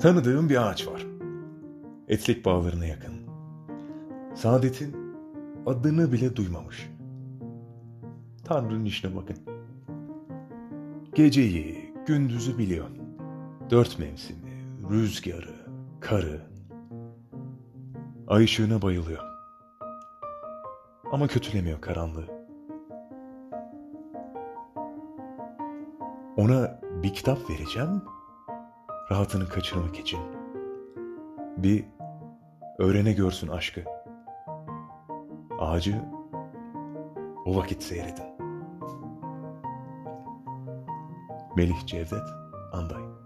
Tanıdığım bir ağaç var. Etlik bağlarına yakın. Saadet'in adını bile duymamış. Tanrı'nın işine bakın. Geceyi, gündüzü biliyor. Dört mevsimi, rüzgarı, karı. Ay ışığına bayılıyor. Ama kötülemiyor karanlığı. Ona bir kitap vereceğim, rahatını kaçırmak için. Bir öğrene görsün aşkı. Ağacı o vakit seyredin. Melih Cevdet Anday